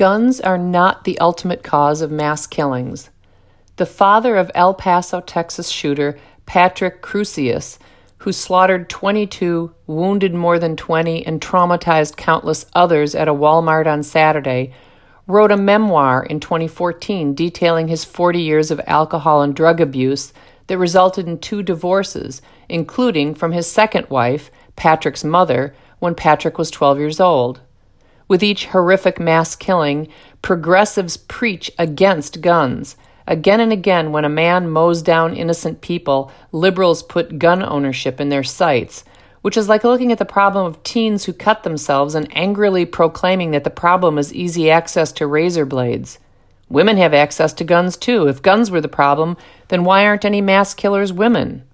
Guns are not the ultimate cause of mass killings. The father of El Paso, Texas shooter Patrick Crusius, who slaughtered 22, wounded more than 20, and traumatized countless others at a Walmart on Saturday, wrote a memoir in 2014 detailing his 40 years of alcohol and drug abuse that resulted in two divorces, including from his second wife, Patrick's mother, when Patrick was 12 years old. With each horrific mass killing, progressives preach against guns. Again and again, when a man mows down innocent people, liberals put gun ownership in their sights, which is like looking at the problem of teens who cut themselves and angrily proclaiming that the problem is easy access to razor blades. Women have access to guns too. If guns were the problem, then why aren't any mass killers women?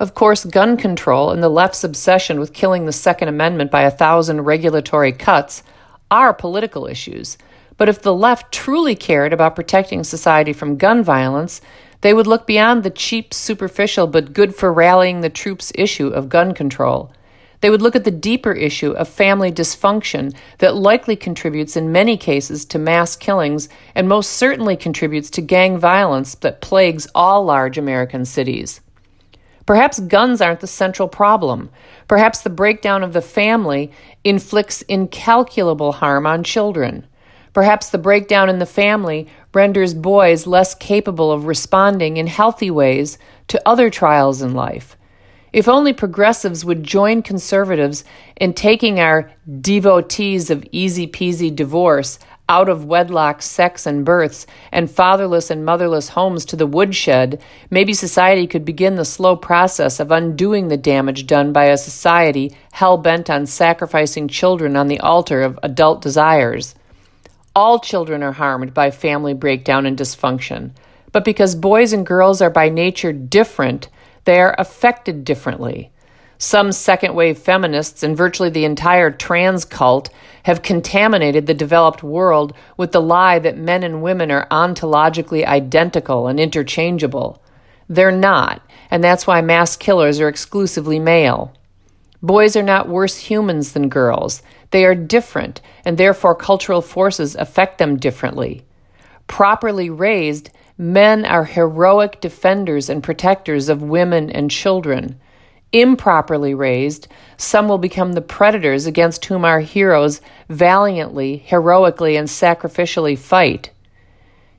Of course, gun control and the left's obsession with killing the Second Amendment by a thousand regulatory cuts are political issues. But if the left truly cared about protecting society from gun violence, they would look beyond the cheap, superficial, but good for rallying the troops issue of gun control. They would look at the deeper issue of family dysfunction that likely contributes in many cases to mass killings and most certainly contributes to gang violence that plagues all large American cities. Perhaps guns aren't the central problem. Perhaps the breakdown of the family inflicts incalculable harm on children. Perhaps the breakdown in the family renders boys less capable of responding in healthy ways to other trials in life. If only progressives would join conservatives in taking our devotees of easy peasy divorce out of wedlock sex and births and fatherless and motherless homes to the woodshed, maybe society could begin the slow process of undoing the damage done by a society hell bent on sacrificing children on the altar of adult desires. All children are harmed by family breakdown and dysfunction, but because boys and girls are by nature different, they are affected differently. Some second wave feminists and virtually the entire trans cult have contaminated the developed world with the lie that men and women are ontologically identical and interchangeable. They're not, and that's why mass killers are exclusively male. Boys are not worse humans than girls. They are different, and therefore cultural forces affect them differently. Properly raised, men are heroic defenders and protectors of women and children improperly raised, some will become the predators against whom our heroes valiantly, heroically, and sacrificially fight.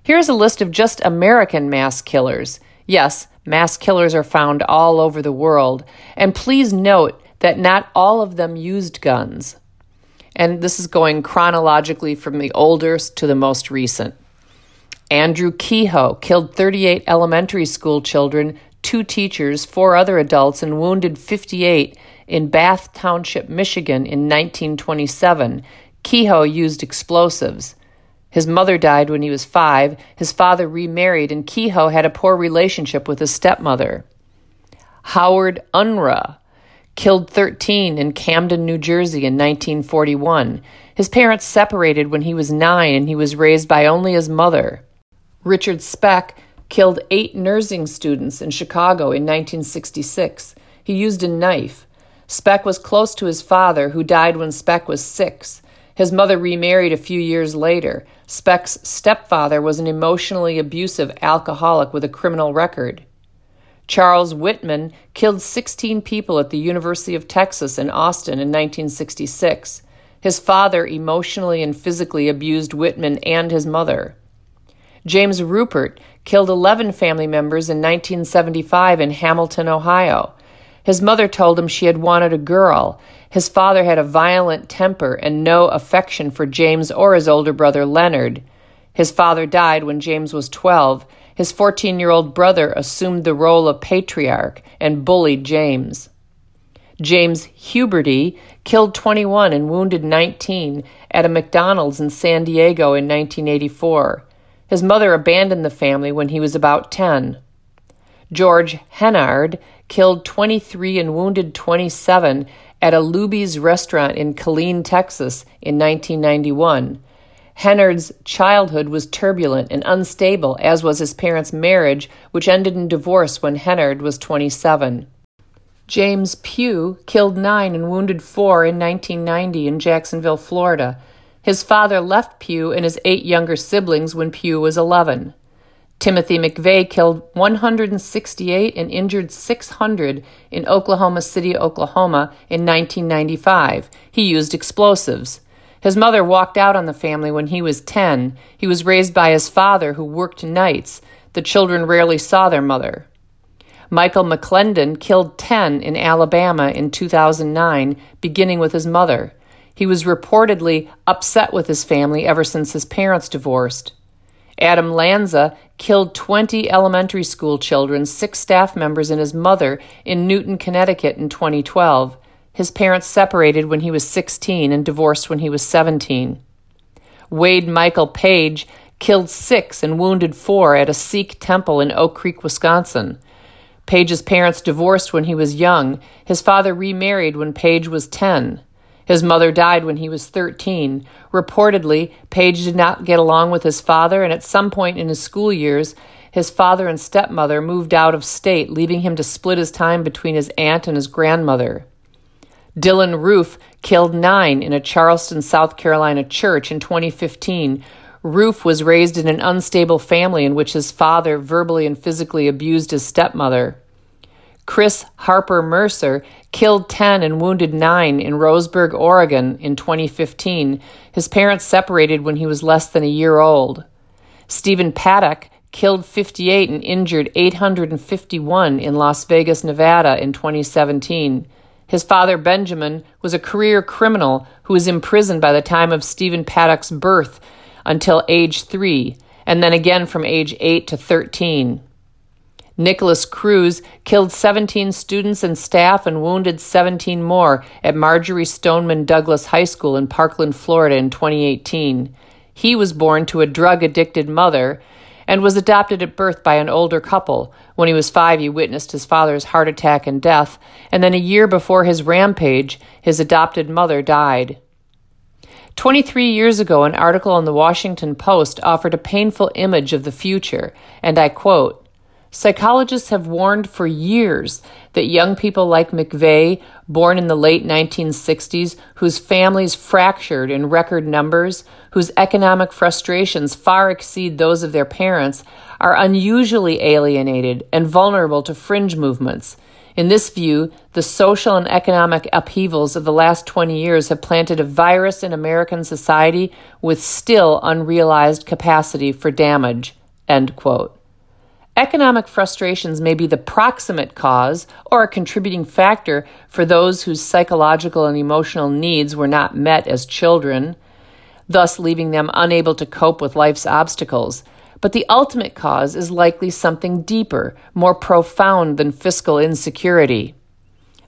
Here's a list of just American mass killers. Yes, mass killers are found all over the world, and please note that not all of them used guns. And this is going chronologically from the oldest to the most recent. Andrew Kehoe killed 38 elementary school children two teachers, four other adults, and wounded 58 in Bath Township, Michigan in 1927. Kehoe used explosives. His mother died when he was five. His father remarried, and Kehoe had a poor relationship with his stepmother. Howard Unruh killed 13 in Camden, New Jersey in 1941. His parents separated when he was nine, and he was raised by only his mother. Richard Speck killed eight nursing students in Chicago in 1966. He used a knife. Speck was close to his father, who died when Speck was six. His mother remarried a few years later. Speck's stepfather was an emotionally abusive alcoholic with a criminal record. Charles Whitman killed 16 people at the University of Texas in Austin in 1966. His father emotionally and physically abused Whitman and his mother. James Ruppert killed 11 family members in 1975 in Hamilton, Ohio. His mother told him she had wanted a girl. His father had a violent temper and no affection for James or his older brother Leonard. His father died when James was 12. His 14 year old brother assumed the role of patriarch and bullied James. James Huberty killed 21 and wounded 19 at a McDonald's in San Diego in 1984. His mother abandoned the family when he was about 10. George Hennard killed 23 and wounded 27 at a Luby's restaurant in Killeen, Texas in 1991. Hennard's childhood was turbulent and unstable, as was his parents' marriage, which ended in divorce when Hennard was 27. James Pugh killed nine and wounded four in 1990 in Jacksonville, Florida. His father left Pugh and his eight younger siblings when Pugh was 11. Timothy McVeigh killed 168 and injured 600 in Oklahoma City, Oklahoma in 1995. He used explosives. His mother walked out on the family when he was 10. He was raised by his father, who worked nights. The children rarely saw their mother. Michael McLendon killed 10 in Alabama in 2009, beginning with his mother. He was reportedly upset with his family ever since his parents divorced. Adam Lanza killed 20 elementary school children, six staff members, and his mother in Newtown, Connecticut in 2012. His parents separated when he was 16 and divorced when he was 17. Wade Michael Page killed six and wounded four at a Sikh temple in Oak Creek, Wisconsin. Page's parents divorced when he was young. His father remarried when Page was 10. His mother died when he was 13. Reportedly, Page did not get along with his father, and at some point in his school years, his father and stepmother moved out of state, leaving him to split his time between his aunt and his grandmother. Dylann Roof killed nine in a Charleston, South Carolina church in 2015. Roof was raised in an unstable family in which his father verbally and physically abused his stepmother. Chris Harper Mercer killed 10 and wounded 9 in Roseburg, Oregon in 2015. His parents separated when he was less than a year old. Stephen Paddock killed 58 and injured 851 in Las Vegas, Nevada in 2017. His father, Benjamin, was a career criminal who was imprisoned by the time of Stephen Paddock's birth until age three, and then again from age 8 to 13. Nikolas Cruz killed 17 students and staff and wounded 17 more at Marjory Stoneman Douglas High School in Parkland, Florida in 2018. He was born to a drug addicted mother and was adopted at birth by an older couple. When he was five, he witnessed his father's heart attack and death, and then a year before his rampage, his adopted mother died. 23 years ago, an article in the Washington Post offered a painful image of the future, and I quote Psychologists have warned for years that young people like McVeigh, born in the late 1960s, whose families fractured in record numbers, whose economic frustrations far exceed those of their parents, are unusually alienated and vulnerable to fringe movements. In this view, the social and economic upheavals of the last 20 years have planted a virus in American society with still unrealized capacity for damage. End quote. Economic frustrations may be the proximate cause or a contributing factor for those whose psychological and emotional needs were not met as children, thus leaving them unable to cope with life's obstacles. But the ultimate cause is likely something deeper, more profound than fiscal insecurity.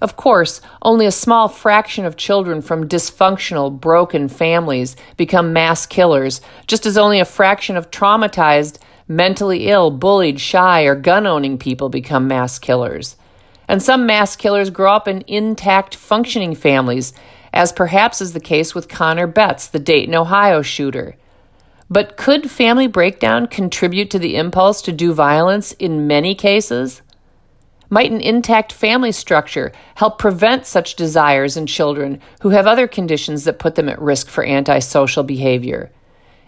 Of course, only a small fraction of children from dysfunctional, broken families become mass killers, just as only a fraction of traumatized, mentally ill, bullied, shy, or gun owning people become mass killers. And some mass killers grow up in intact, functioning families, as perhaps is the case with Connor Betts, the Dayton, Ohio shooter. But could family breakdown contribute to the impulse to do violence in many cases? Might an intact family structure help prevent such desires in children who have other conditions that put them at risk for antisocial behavior?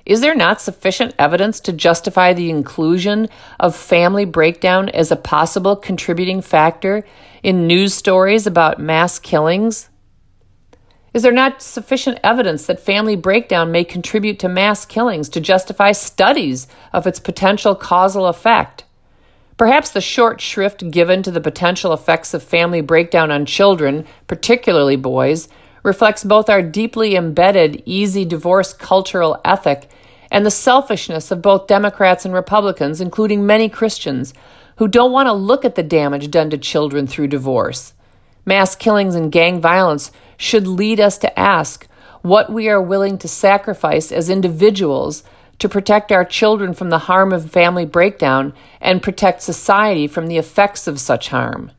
Is there not sufficient evidence to justify the inclusion of family breakdown as a possible contributing factor in news stories about mass killings? Is there not sufficient evidence that family breakdown may contribute to mass killings to justify studies of its potential causal effect? Perhaps the short shrift given to the potential effects of family breakdown on children, particularly boys, reflects both our deeply embedded easy divorce cultural ethic and the selfishness of both Democrats and Republicans, including many Christians, who don't want to look at the damage done to children through divorce. Mass killings and gang violence should lead us to ask what we are willing to sacrifice as individuals to protect our children from the harm of family breakdown and protect society from the effects of such harm.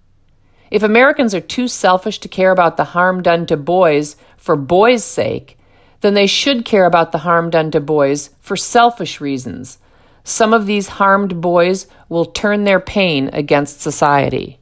If Americans are too selfish to care about the harm done to boys for boys' sake, then they should care about the harm done to boys for selfish reasons. Some of these harmed boys will turn their pain against society.